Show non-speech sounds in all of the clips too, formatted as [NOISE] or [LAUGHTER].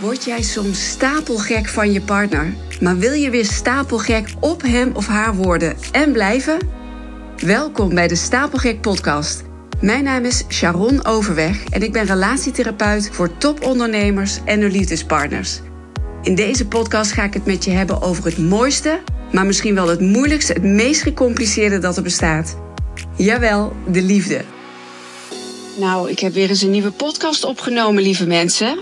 Word jij soms stapelgek van je partner, maar wil je weer stapelgek op hem of haar worden en blijven? Welkom bij de Stapelgek Podcast. Mijn naam is Sharon Overweg en ik ben relatietherapeut voor topondernemers en hun liefdespartners. In deze podcast ga ik het met je hebben over het mooiste, maar misschien wel het moeilijkste, het meest gecompliceerde dat er bestaat. Jawel, de liefde. Nou, ik heb weer eens een nieuwe podcast opgenomen, lieve mensen.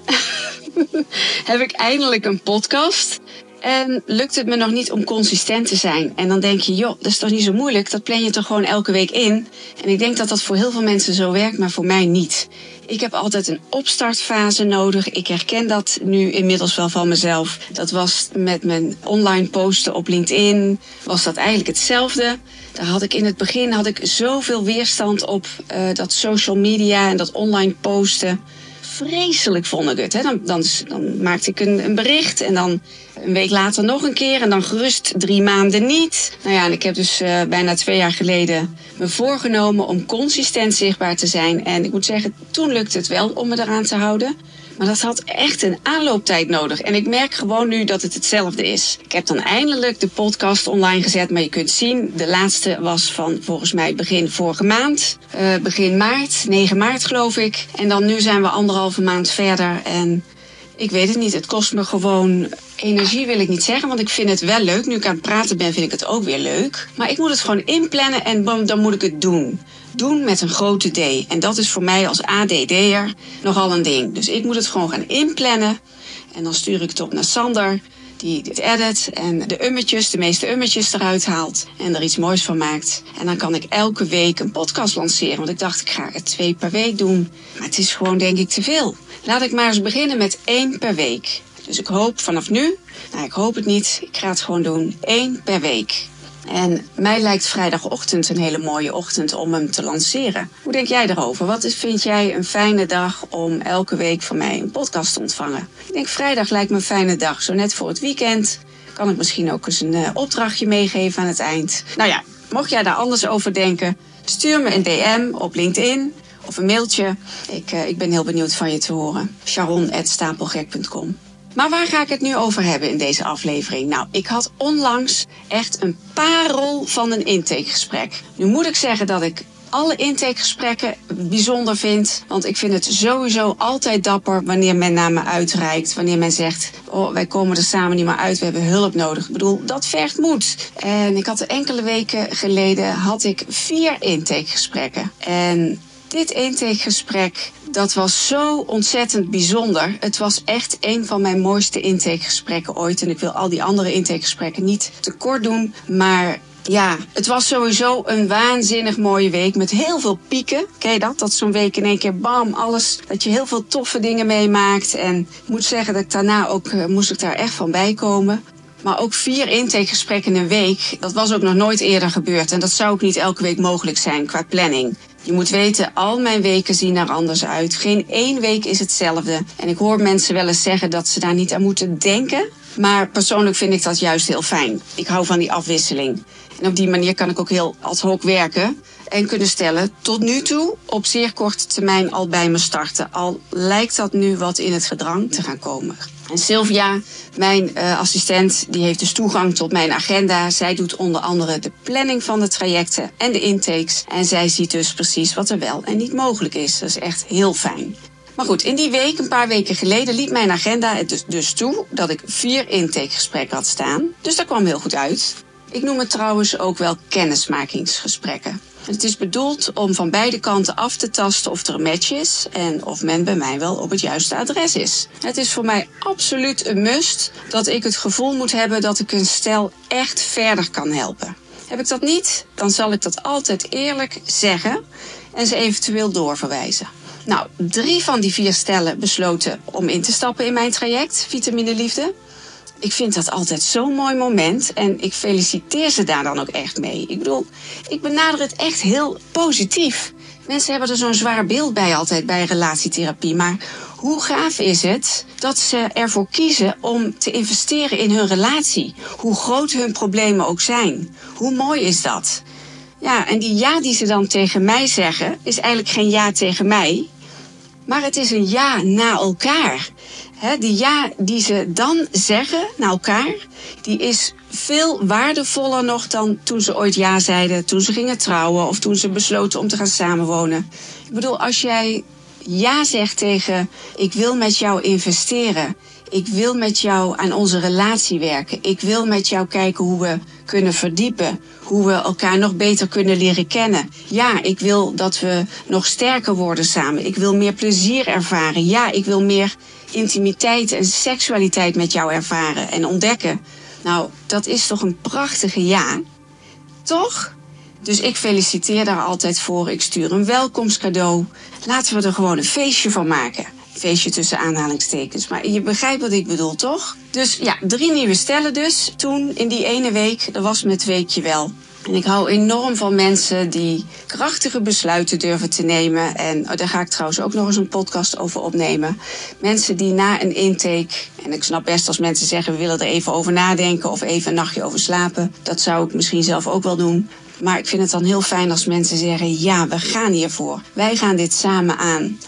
[LAUGHS] heb ik eindelijk een podcast. En lukt het me nog niet om consistent te zijn? En dan denk je, joh, dat is toch niet zo moeilijk? Dat plan je toch gewoon elke week in? En ik denk dat dat voor heel veel mensen zo werkt, maar voor mij niet. Ik heb altijd een opstartfase nodig. Ik herken dat nu inmiddels wel van mezelf. Dat was met mijn online posten op LinkedIn. Was dat eigenlijk hetzelfde. Daar had ik in het begin had ik zoveel weerstand op uh, dat social media en dat online posten vreselijk vond ik het. Hè. Dan, dan, maakte ik een, een, bericht en dan een week later nog een keer en dan gerust drie maanden niet. Nou ja, en ik heb dus uh, bijna twee jaar geleden me voorgenomen om consistent zichtbaar te zijn. En ik moet zeggen, toen lukte het wel om me eraan te houden. Maar dat had echt een aanlooptijd nodig. En ik merk gewoon nu dat het hetzelfde is. Ik heb dan eindelijk de podcast online gezet. Maar je kunt zien, de laatste was van volgens mij begin vorige maand. Uh, begin maart, 9 maart geloof ik. En dan nu zijn we anderhalve maand verder. En ik weet het niet. Het kost me gewoon energie wil ik niet zeggen, want ik vind het wel leuk. Nu ik aan het praten ben, vind ik het ook weer leuk. Maar ik moet het gewoon inplannen en dan moet ik het doen doen met een grote D. En dat is voor mij als ADD'er nogal een ding. Dus ik moet het gewoon gaan inplannen. En dan stuur ik het op naar Sander, die het edit en de ummetjes, de meeste ummetjes eruit haalt. En er iets moois van maakt. En dan kan ik elke week een podcast lanceren. Want ik dacht, ik ga het twee per week doen. Maar het is gewoon, denk ik, te veel. Laat ik maar eens beginnen met één per week. Dus ik hoop vanaf nu, nou ik hoop het niet, ik ga het gewoon doen, één per week. En mij lijkt vrijdagochtend een hele mooie ochtend om hem te lanceren. Hoe denk jij erover? Wat vind jij een fijne dag om elke week van mij een podcast te ontvangen? Ik denk vrijdag lijkt me een fijne dag. Zo net voor het weekend kan ik misschien ook eens een uh, opdrachtje meegeven aan het eind. Nou ja, mocht jij daar anders over denken, stuur me een DM op LinkedIn of een mailtje. Ik, uh, ik ben heel benieuwd van je te horen. sharon.stapelgek.com maar waar ga ik het nu over hebben in deze aflevering? Nou, ik had onlangs echt een parel van een intakegesprek. Nu moet ik zeggen dat ik alle intakegesprekken bijzonder vind. Want ik vind het sowieso altijd dapper wanneer men naar me uitreikt. Wanneer men zegt, oh, wij komen er samen niet meer uit, we hebben hulp nodig. Ik bedoel, dat vergt moed. En ik had enkele weken geleden had ik vier intakegesprekken. En dit intakegesprek, dat was zo ontzettend bijzonder. Het was echt een van mijn mooiste intakegesprekken ooit. En ik wil al die andere intakegesprekken niet tekort doen. Maar ja, het was sowieso een waanzinnig mooie week met heel veel pieken. Ken je dat? Dat zo'n week in één keer bam, alles. Dat je heel veel toffe dingen meemaakt. En ik moet zeggen dat ik daarna ook uh, moest ik daar echt van bijkomen. Maar ook vier intakegesprekken in een week, dat was ook nog nooit eerder gebeurd. En dat zou ook niet elke week mogelijk zijn qua planning. Je moet weten, al mijn weken zien er anders uit. Geen één week is hetzelfde. En ik hoor mensen wel eens zeggen dat ze daar niet aan moeten denken. Maar persoonlijk vind ik dat juist heel fijn. Ik hou van die afwisseling. En op die manier kan ik ook heel ad hoc werken. En kunnen stellen, tot nu toe op zeer korte termijn al bij me starten. Al lijkt dat nu wat in het gedrang te gaan komen. En Sylvia, mijn uh, assistent, die heeft dus toegang tot mijn agenda. Zij doet onder andere de planning van de trajecten en de intakes. En zij ziet dus precies wat er wel en niet mogelijk is. Dat is echt heel fijn. Maar goed, in die week, een paar weken geleden, liet mijn agenda het dus, dus toe dat ik vier intakegesprekken had staan. Dus dat kwam heel goed uit. Ik noem het trouwens ook wel kennismakingsgesprekken. Het is bedoeld om van beide kanten af te tasten of er een match is en of men bij mij wel op het juiste adres is. Het is voor mij absoluut een must dat ik het gevoel moet hebben dat ik een stel echt verder kan helpen. Heb ik dat niet, dan zal ik dat altijd eerlijk zeggen en ze eventueel doorverwijzen. Nou, drie van die vier stellen besloten om in te stappen in mijn traject Vitamine Liefde. Ik vind dat altijd zo'n mooi moment en ik feliciteer ze daar dan ook echt mee. Ik bedoel, ik benader het echt heel positief. Mensen hebben er zo'n zwaar beeld bij altijd bij relatietherapie. Maar hoe gaaf is het dat ze ervoor kiezen om te investeren in hun relatie? Hoe groot hun problemen ook zijn. Hoe mooi is dat? Ja, en die ja die ze dan tegen mij zeggen, is eigenlijk geen ja tegen mij. Maar het is een ja na elkaar. Die ja die ze dan zeggen naar elkaar, die is veel waardevoller nog dan toen ze ooit ja zeiden, toen ze gingen trouwen of toen ze besloten om te gaan samenwonen. Ik bedoel, als jij ja zegt tegen ik wil met jou investeren, ik wil met jou aan onze relatie werken, ik wil met jou kijken hoe we kunnen verdiepen, hoe we elkaar nog beter kunnen leren kennen. Ja, ik wil dat we nog sterker worden samen. Ik wil meer plezier ervaren. Ja, ik wil meer intimiteit en seksualiteit met jou ervaren en ontdekken. Nou, dat is toch een prachtige ja? Toch? Dus ik feliciteer daar altijd voor. Ik stuur een welkomstcadeau. Laten we er gewoon een feestje van maken. Feestje tussen aanhalingstekens. Maar je begrijpt wat ik bedoel, toch? Dus ja, drie nieuwe stellen dus. Toen in die ene week, dat was met weekje wel. En ik hou enorm van mensen die krachtige besluiten durven te nemen. En oh, daar ga ik trouwens ook nog eens een podcast over opnemen. Mensen die na een intake, en ik snap best als mensen zeggen we willen er even over nadenken of even een nachtje over slapen. Dat zou ik misschien zelf ook wel doen. Maar ik vind het dan heel fijn als mensen zeggen ja, we gaan hiervoor. Wij gaan dit samen aan.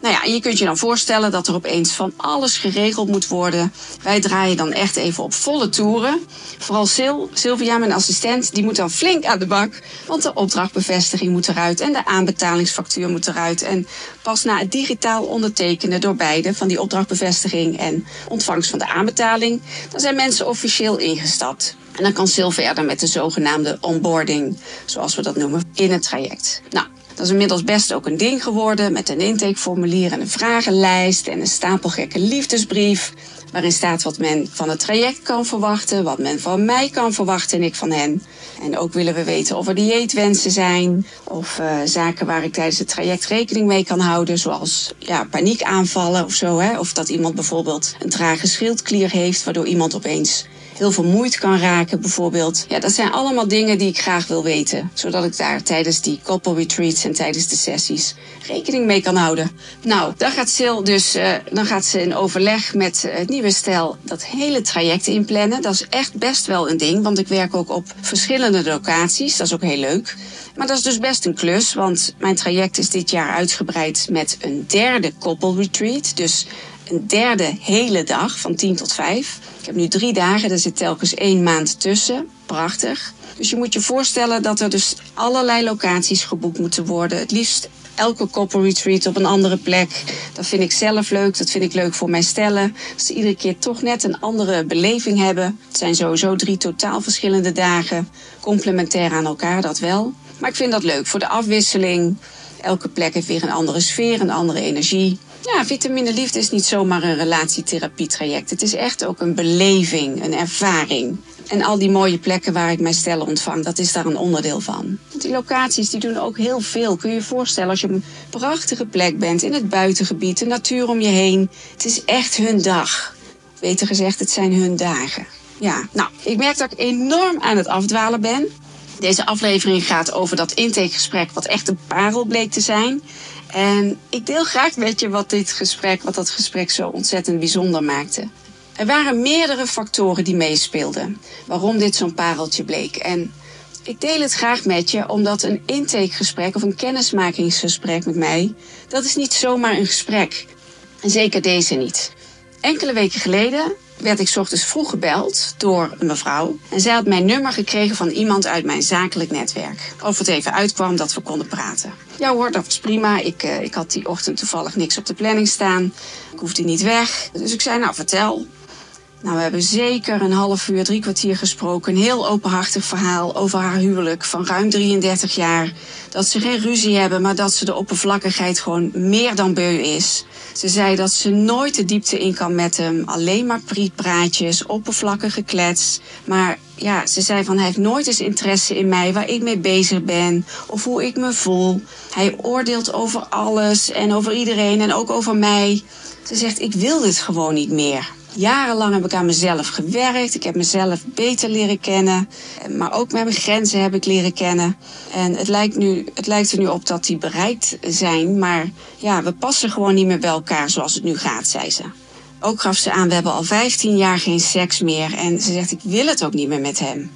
Nou ja, je kunt je dan voorstellen dat er opeens van alles geregeld moet worden. Wij draaien dan echt even op volle toeren. Vooral Sil, Sylvia, mijn assistent, die moet dan flink aan de bak. Want de opdrachtbevestiging moet eruit en de aanbetalingsfactuur moet eruit. En pas na het digitaal ondertekenen door beide van die opdrachtbevestiging en ontvangst van de aanbetaling, dan zijn mensen officieel ingestapt. En dan kan Sil verder met de zogenaamde onboarding, zoals we dat noemen, in het traject. Nou, dat is inmiddels best ook een ding geworden met een intakeformulier en een vragenlijst en een stapelgekke liefdesbrief. Waarin staat wat men van het traject kan verwachten, wat men van mij kan verwachten en ik van hen. En ook willen we weten of er dieetwensen zijn of uh, zaken waar ik tijdens het traject rekening mee kan houden, zoals ja, paniekaanvallen of zo. Hè? Of dat iemand bijvoorbeeld een trage schildklier heeft, waardoor iemand opeens heel vermoeid kan raken bijvoorbeeld. Ja, dat zijn allemaal dingen die ik graag wil weten. Zodat ik daar tijdens die couple retreats en tijdens de sessies rekening mee kan houden. Nou, dan gaat Sil dus, uh, dan gaat ze in overleg met uh, het nieuwe stel dat hele traject inplannen. Dat is echt best wel een ding, want ik werk ook op verschillende locaties. Dat is ook heel leuk. Maar dat is dus best een klus, want mijn traject is dit jaar uitgebreid met een derde couple retreat. Dus een derde hele dag van 10 tot 5. Ik heb nu drie dagen, er zit telkens één maand tussen. Prachtig. Dus je moet je voorstellen dat er dus allerlei locaties geboekt moeten worden. Het liefst elke couple retreat op een andere plek. Dat vind ik zelf leuk. Dat vind ik leuk voor mijn stellen. Dat ze iedere keer toch net een andere beleving hebben. Het zijn sowieso drie totaal verschillende dagen. Complementair aan elkaar, dat wel. Maar ik vind dat leuk voor de afwisseling. Elke plek heeft weer een andere sfeer, een andere energie. Ja, vitamine liefde is niet zomaar een relatietherapietraject. Het is echt ook een beleving, een ervaring. En al die mooie plekken waar ik mijn stellen ontvang, dat is daar een onderdeel van. Die locaties die doen ook heel veel. Kun je je voorstellen als je op een prachtige plek bent in het buitengebied, de natuur om je heen. Het is echt hun dag. Beter gezegd, het zijn hun dagen. Ja, nou, ik merk dat ik enorm aan het afdwalen ben. Deze aflevering gaat over dat intakegesprek, wat echt een parel bleek te zijn. En ik deel graag met je wat dit gesprek, wat dat gesprek zo ontzettend bijzonder maakte. Er waren meerdere factoren die meespeelden waarom dit zo'n pareltje bleek. En ik deel het graag met je omdat een intakegesprek of een kennismakingsgesprek met mij, dat is niet zomaar een gesprek. En zeker deze niet. Enkele weken geleden werd ik ochtends vroeg gebeld door een mevrouw. En zij had mijn nummer gekregen van iemand uit mijn zakelijk netwerk. Of het even uitkwam dat we konden praten. Ja hoor, dat was prima. Ik, uh, ik had die ochtend toevallig niks op de planning staan. Ik hoefde niet weg. Dus ik zei, nou vertel. Nou, we hebben zeker een half uur, drie kwartier gesproken. Een heel openhartig verhaal over haar huwelijk van ruim 33 jaar. Dat ze geen ruzie hebben, maar dat ze de oppervlakkigheid gewoon meer dan beu is. Ze zei dat ze nooit de diepte in kan met hem. Alleen maar prietpraatjes, oppervlakkige klets. Maar ja, ze zei van hij heeft nooit eens interesse in mij, waar ik mee bezig ben of hoe ik me voel. Hij oordeelt over alles en over iedereen en ook over mij. Ze zegt ik wil dit gewoon niet meer. Jarenlang heb ik aan mezelf gewerkt. Ik heb mezelf beter leren kennen. Maar ook mijn grenzen heb ik leren kennen. En het lijkt, nu, het lijkt er nu op dat die bereikt zijn. Maar ja, we passen gewoon niet meer bij elkaar zoals het nu gaat, zei ze. Ook gaf ze aan, we hebben al 15 jaar geen seks meer. En ze zegt, ik wil het ook niet meer met hem.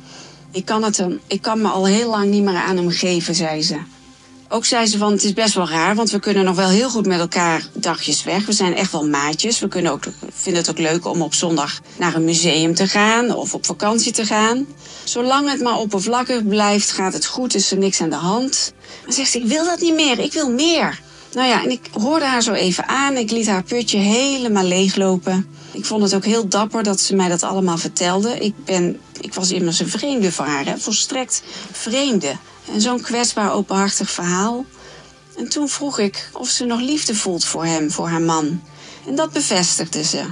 Ik kan, het, ik kan me al heel lang niet meer aan hem geven, zei ze. Ook zei ze van het is best wel raar, want we kunnen nog wel heel goed met elkaar dagjes weg. We zijn echt wel maatjes. We kunnen ook, vinden het ook leuk om op zondag naar een museum te gaan of op vakantie te gaan. Zolang het maar oppervlakkig blijft, gaat het goed, is er niks aan de hand. Maar zegt ze, ik wil dat niet meer, ik wil meer. Nou ja, en ik hoorde haar zo even aan. Ik liet haar putje helemaal leeglopen. Ik vond het ook heel dapper dat ze mij dat allemaal vertelde. Ik, ben, ik was immers een vreemde voor haar, hè? volstrekt vreemde. En zo'n kwetsbaar, openhartig verhaal. En toen vroeg ik of ze nog liefde voelt voor hem, voor haar man. En dat bevestigde ze.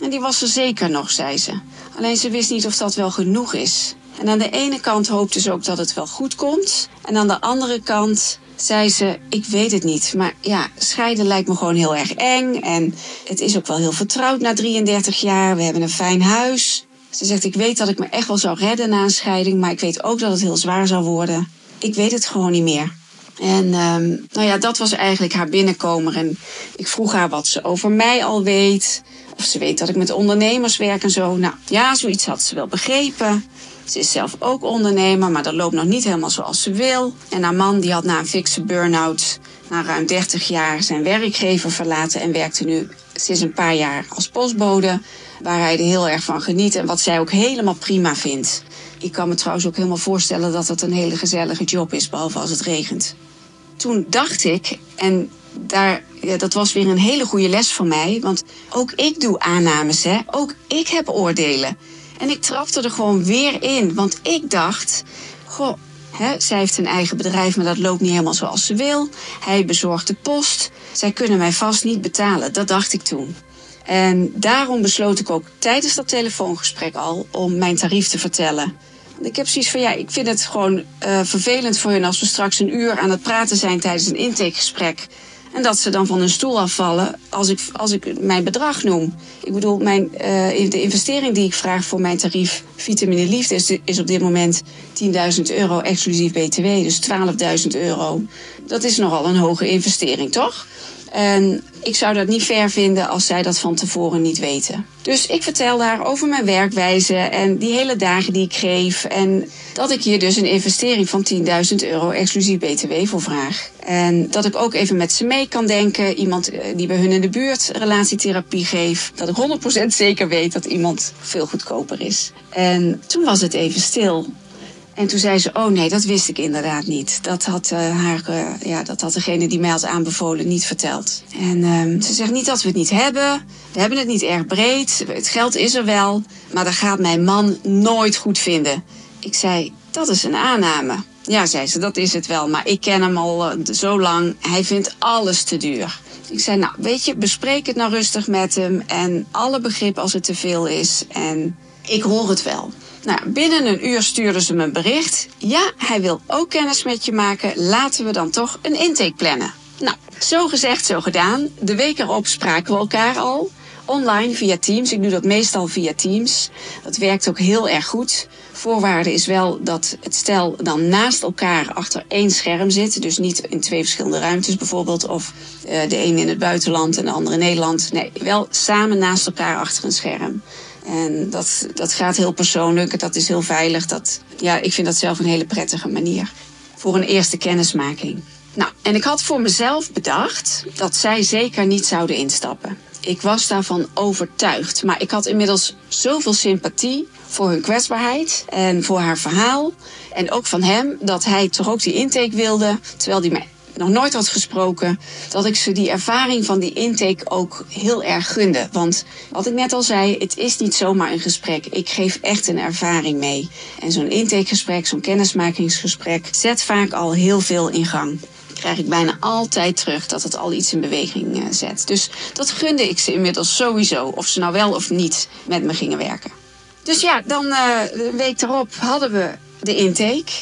En die was er zeker nog, zei ze. Alleen ze wist niet of dat wel genoeg is. En aan de ene kant hoopte ze ook dat het wel goed komt. En aan de andere kant zei ze: Ik weet het niet. Maar ja, scheiden lijkt me gewoon heel erg eng. En het is ook wel heel vertrouwd na 33 jaar. We hebben een fijn huis. Ze zegt: Ik weet dat ik me echt wel zou redden na een scheiding. Maar ik weet ook dat het heel zwaar zou worden. Ik weet het gewoon niet meer. En um, nou ja, dat was eigenlijk haar binnenkomer. En ik vroeg haar wat ze over mij al weet. Of ze weet dat ik met ondernemers werk en zo. Nou ja, zoiets had ze wel begrepen. Ze is zelf ook ondernemer, maar dat loopt nog niet helemaal zoals ze wil. En haar man die had na een fikse burn-out na ruim 30 jaar zijn werkgever verlaten en werkte nu sinds een paar jaar als postbode. Waar hij er heel erg van geniet en wat zij ook helemaal prima vindt. Ik kan me trouwens ook helemaal voorstellen dat het een hele gezellige job is, behalve als het regent. Toen dacht ik, en daar, ja, dat was weer een hele goede les voor mij, want ook ik doe aannames, hè? ook ik heb oordelen. En ik trapte er gewoon weer in, want ik dacht, goh, hè, zij heeft een eigen bedrijf, maar dat loopt niet helemaal zoals ze wil. Hij bezorgt de post. Zij kunnen mij vast niet betalen. Dat dacht ik toen. En daarom besloot ik ook tijdens dat telefoongesprek al om mijn tarief te vertellen. Ik heb zoiets van, ja, ik vind het gewoon uh, vervelend voor hun als we straks een uur aan het praten zijn tijdens een intakegesprek. En dat ze dan van hun stoel afvallen als ik, als ik mijn bedrag noem. Ik bedoel, mijn, uh, de investering die ik vraag voor mijn tarief Vitamine Liefde is, is op dit moment 10.000 euro exclusief BTW. Dus 12.000 euro. Dat is nogal een hoge investering, toch? En ik zou dat niet fair vinden als zij dat van tevoren niet weten. Dus ik vertel daar over mijn werkwijze en die hele dagen die ik geef. En dat ik hier dus een investering van 10.000 euro exclusief BTW voor vraag. En dat ik ook even met ze mee kan denken. Iemand eh, die bij hun in de buurt relatietherapie geeft. Dat ik 100% zeker weet dat iemand veel goedkoper is. En toen was het even stil. En toen zei ze, oh nee, dat wist ik inderdaad niet. Dat had, uh, haar, uh, ja, dat had degene die mij had aanbevolen niet verteld. En uh, ze zegt niet dat we het niet hebben. We hebben het niet erg breed. Het geld is er wel. Maar dat gaat mijn man nooit goed vinden. Ik zei, dat is een aanname. Ja, zei ze, dat is het wel. Maar ik ken hem al uh, zo lang. Hij vindt alles te duur. Ik zei, nou, weet je, bespreek het nou rustig met hem. En alle begrip als het te veel is. En ik hoor het wel. Nou, binnen een uur stuurden ze me een bericht. Ja, hij wil ook kennis met je maken. Laten we dan toch een intake plannen. Nou, zo gezegd, zo gedaan. De week erop spraken we elkaar al. Online via Teams. Ik doe dat meestal via Teams. Dat werkt ook heel erg goed. Voorwaarde is wel dat het stel dan naast elkaar achter één scherm zit. Dus niet in twee verschillende ruimtes bijvoorbeeld. Of uh, de een in het buitenland en de andere in Nederland. Nee, wel samen naast elkaar achter een scherm. En dat, dat gaat heel persoonlijk, dat is heel veilig. Dat, ja, ik vind dat zelf een hele prettige manier voor een eerste kennismaking. Nou, en ik had voor mezelf bedacht dat zij zeker niet zouden instappen. Ik was daarvan overtuigd, maar ik had inmiddels zoveel sympathie voor hun kwetsbaarheid en voor haar verhaal. En ook van hem, dat hij toch ook die intake wilde, terwijl hij mij nog nooit had gesproken, dat ik ze die ervaring van die intake ook heel erg gunde. Want wat ik net al zei, het is niet zomaar een gesprek. Ik geef echt een ervaring mee. En zo'n intakegesprek, zo'n kennismakingsgesprek, zet vaak al heel veel in gang krijg ik bijna altijd terug dat het al iets in beweging uh, zet. Dus dat gunde ik ze inmiddels sowieso, of ze nou wel of niet met me gingen werken. Dus ja, dan uh, een week erop hadden we de intake.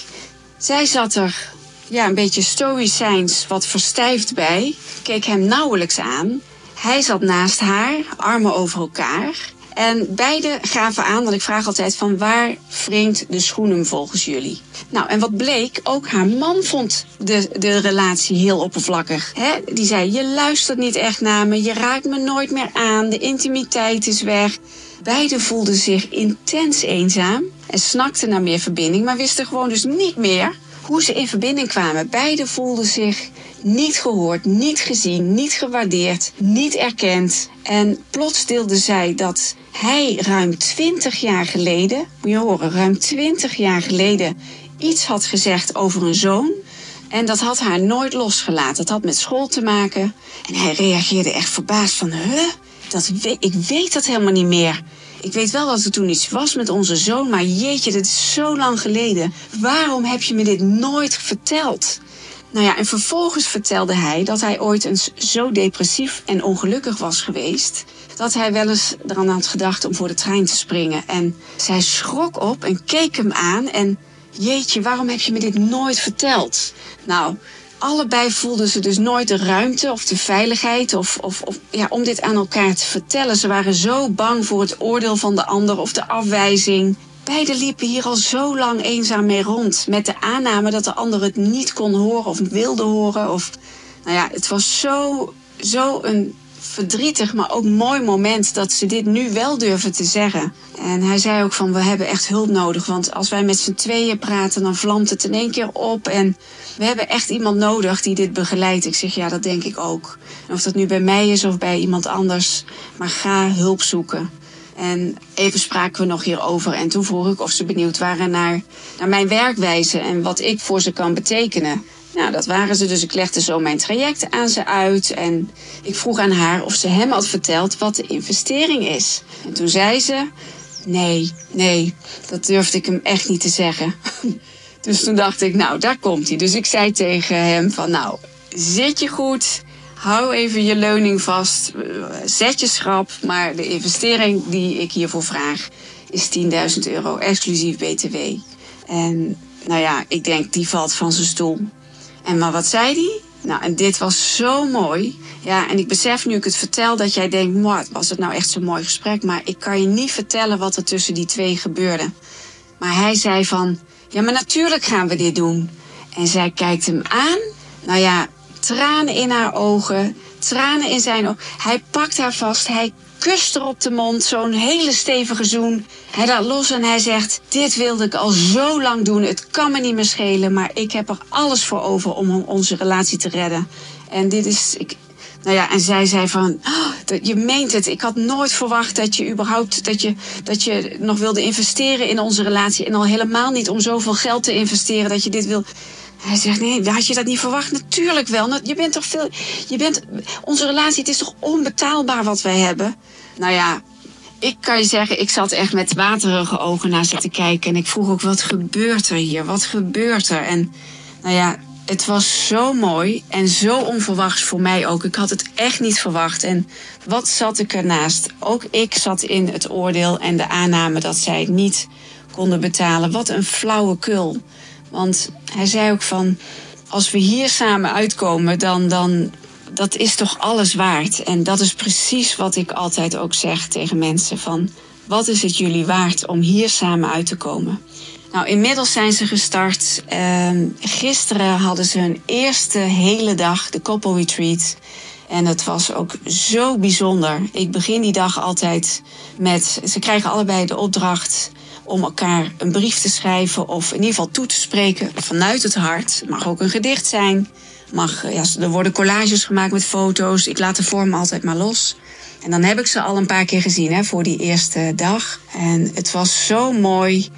Zij zat er ja, een beetje stoïcijns wat verstijfd bij. Keek hem nauwelijks aan. Hij zat naast haar, armen over elkaar. En beide gaven aan, want ik vraag altijd van waar wringt de schoen hem volgens jullie? Nou, en wat bleek, ook haar man vond de, de relatie heel oppervlakkig. Hè? Die zei, je luistert niet echt naar me, je raakt me nooit meer aan, de intimiteit is weg. Beiden voelden zich intens eenzaam en snakten naar meer verbinding, maar wisten gewoon dus niet meer hoe ze in verbinding kwamen. Beiden voelden zich niet gehoord, niet gezien, niet gewaardeerd, niet erkend. En plots deelde zij dat hij ruim 20 jaar geleden, moet je horen, ruim 20 jaar geleden iets had gezegd over een zoon. En dat had haar nooit losgelaten. Het had met school te maken. En hij reageerde echt verbaasd van, huh? Dat ik weet dat helemaal niet meer. Ik weet wel dat er toen iets was met onze zoon, maar jeetje, dat is zo lang geleden. Waarom heb je me dit nooit verteld? Nou ja, en vervolgens vertelde hij dat hij ooit eens zo depressief en ongelukkig was geweest. Dat hij wel eens eraan had gedacht om voor de trein te springen. En zij schrok op en keek hem aan. En jeetje, waarom heb je me dit nooit verteld? Nou, allebei voelden ze dus nooit de ruimte of de veiligheid of, of, of, ja, om dit aan elkaar te vertellen. Ze waren zo bang voor het oordeel van de ander of de afwijzing. Beiden liepen hier al zo lang eenzaam mee rond, met de aanname dat de ander het niet kon horen of wilde horen. Of, nou ja, het was zo, zo een verdrietig, maar ook mooi moment dat ze dit nu wel durven te zeggen. En hij zei ook van we hebben echt hulp nodig, want als wij met z'n tweeën praten, dan vlamt het in één keer op en we hebben echt iemand nodig die dit begeleidt. Ik zeg ja, dat denk ik ook. Of dat nu bij mij is of bij iemand anders, maar ga hulp zoeken. En even spraken we nog hierover. En toen vroeg ik of ze benieuwd waren naar, naar mijn werkwijze en wat ik voor ze kan betekenen. Nou, dat waren ze. Dus ik legde zo mijn traject aan ze uit. En ik vroeg aan haar of ze hem had verteld wat de investering is. En toen zei ze: Nee, nee, dat durfde ik hem echt niet te zeggen. [LAUGHS] Dus toen dacht ik: Nou, daar komt hij. Dus ik zei tegen hem: van, Nou, zit je goed. Hou even je leuning vast. Zet je schrap. Maar de investering die ik hiervoor vraag is 10.000 euro, exclusief BTW. En nou ja, ik denk die valt van zijn stoel. En maar wat zei die? Nou, en dit was zo mooi. Ja, en ik besef nu ik het vertel dat jij denkt, wat was het nou echt zo'n mooi gesprek. Maar ik kan je niet vertellen wat er tussen die twee gebeurde. Maar hij zei van, ja, maar natuurlijk gaan we dit doen. En zij kijkt hem aan. Nou ja, tranen in haar ogen, tranen in zijn ogen. Hij pakt haar vast, hij kust er op de mond, zo'n hele stevige zoen. Hij laat los en hij zegt: Dit wilde ik al zo lang doen. Het kan me niet meer schelen, maar ik heb er alles voor over om onze relatie te redden. En dit is. Ik, nou ja, en zij zei van, oh, je meent het. Ik had nooit verwacht dat je überhaupt, dat je, dat je nog wilde investeren in onze relatie. En al helemaal niet om zoveel geld te investeren dat je dit wil. Hij zegt, nee, had je dat niet verwacht? Natuurlijk wel. Nou, je bent toch veel, je bent, onze relatie, het is toch onbetaalbaar wat wij hebben? Nou ja, ik kan je zeggen, ik zat echt met waterige ogen naar ze te kijken. En ik vroeg ook, wat gebeurt er hier? Wat gebeurt er? En nou ja, het was zo mooi en zo onverwachts voor mij ook. Ik had het echt niet verwacht. En wat zat ik ernaast? Ook ik zat in het oordeel en de aanname dat zij het niet konden betalen. Wat een flauwe kul. Want hij zei ook van, als we hier samen uitkomen, dan, dan dat is toch alles waard. En dat is precies wat ik altijd ook zeg tegen mensen van, wat is het jullie waard om hier samen uit te komen? Nou, inmiddels zijn ze gestart. Uh, gisteren hadden ze hun eerste hele dag, de couple retreat. En het was ook zo bijzonder. Ik begin die dag altijd met. Ze krijgen allebei de opdracht om elkaar een brief te schrijven of in ieder geval toe te spreken vanuit het hart. Het mag ook een gedicht zijn. Mag, ja, er worden collages gemaakt met foto's. Ik laat de vorm altijd maar los. En dan heb ik ze al een paar keer gezien hè, voor die eerste dag. En het was zo mooi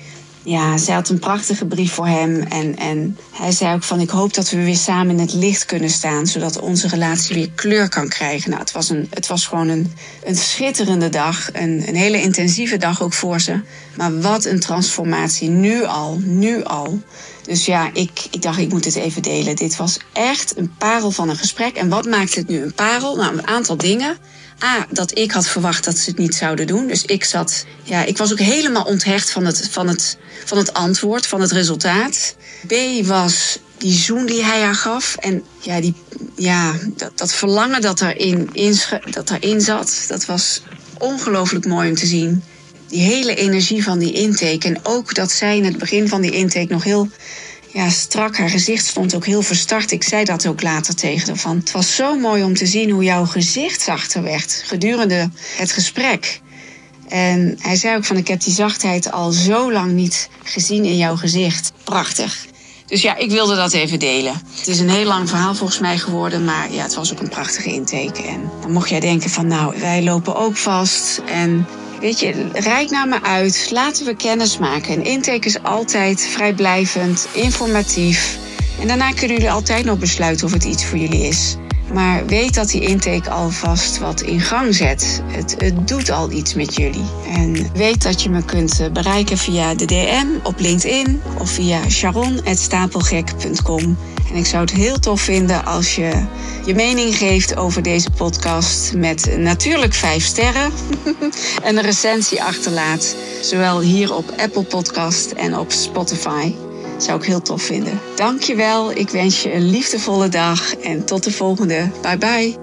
ja, zij had een prachtige brief voor hem. En, en hij zei ook van ik hoop dat we weer samen in het licht kunnen staan. Zodat onze relatie weer kleur kan krijgen. Nou, het was, een, het was gewoon een, een schitterende dag. Een, een hele intensieve dag ook voor ze. Maar wat een transformatie. Nu al, nu al. Dus ja, ik, ik dacht ik moet het even delen. Dit was echt een parel van een gesprek. En wat maakt het nu een parel? Nou, een aantal dingen. A, dat ik had verwacht dat ze het niet zouden doen. Dus ik zat, ja, ik was ook helemaal onthecht van het, van het, van het antwoord, van het resultaat. B was die zoen die hij haar gaf. En ja, die, ja dat, dat verlangen dat erin, in, dat erin zat, dat was ongelooflijk mooi om te zien. Die hele energie van die intake. En ook dat zij in het begin van die intake nog heel ja, strak. Haar gezicht stond ook heel verstart. Ik zei dat ook later tegen haar. Van, het was zo mooi om te zien hoe jouw gezicht zachter werd gedurende het gesprek. En hij zei ook van ik heb die zachtheid al zo lang niet gezien in jouw gezicht. Prachtig. Dus ja, ik wilde dat even delen. Het is een heel lang verhaal volgens mij geworden, maar ja, het was ook een prachtige intake. En dan mocht jij denken van, nou, wij lopen ook vast. En weet je, rijk naar me uit, laten we kennis maken. Een intake is altijd vrijblijvend, informatief. En daarna kunnen jullie altijd nog besluiten of het iets voor jullie is. Maar weet dat die intake alvast wat in gang zet. Het, het, doet al iets met jullie. En weet dat je me kunt bereiken via de DM op LinkedIn of via sharon.stapelgek.com. En ik zou het heel tof vinden als je je mening geeft over deze podcast met natuurlijk vijf sterren [LAUGHS] en een recensie achterlaat. Zowel hier op Apple Podcast en op Spotify. Zou ik heel tof vinden. Dankjewel. Ik wens je een liefdevolle dag en tot de volgende. Bye bye.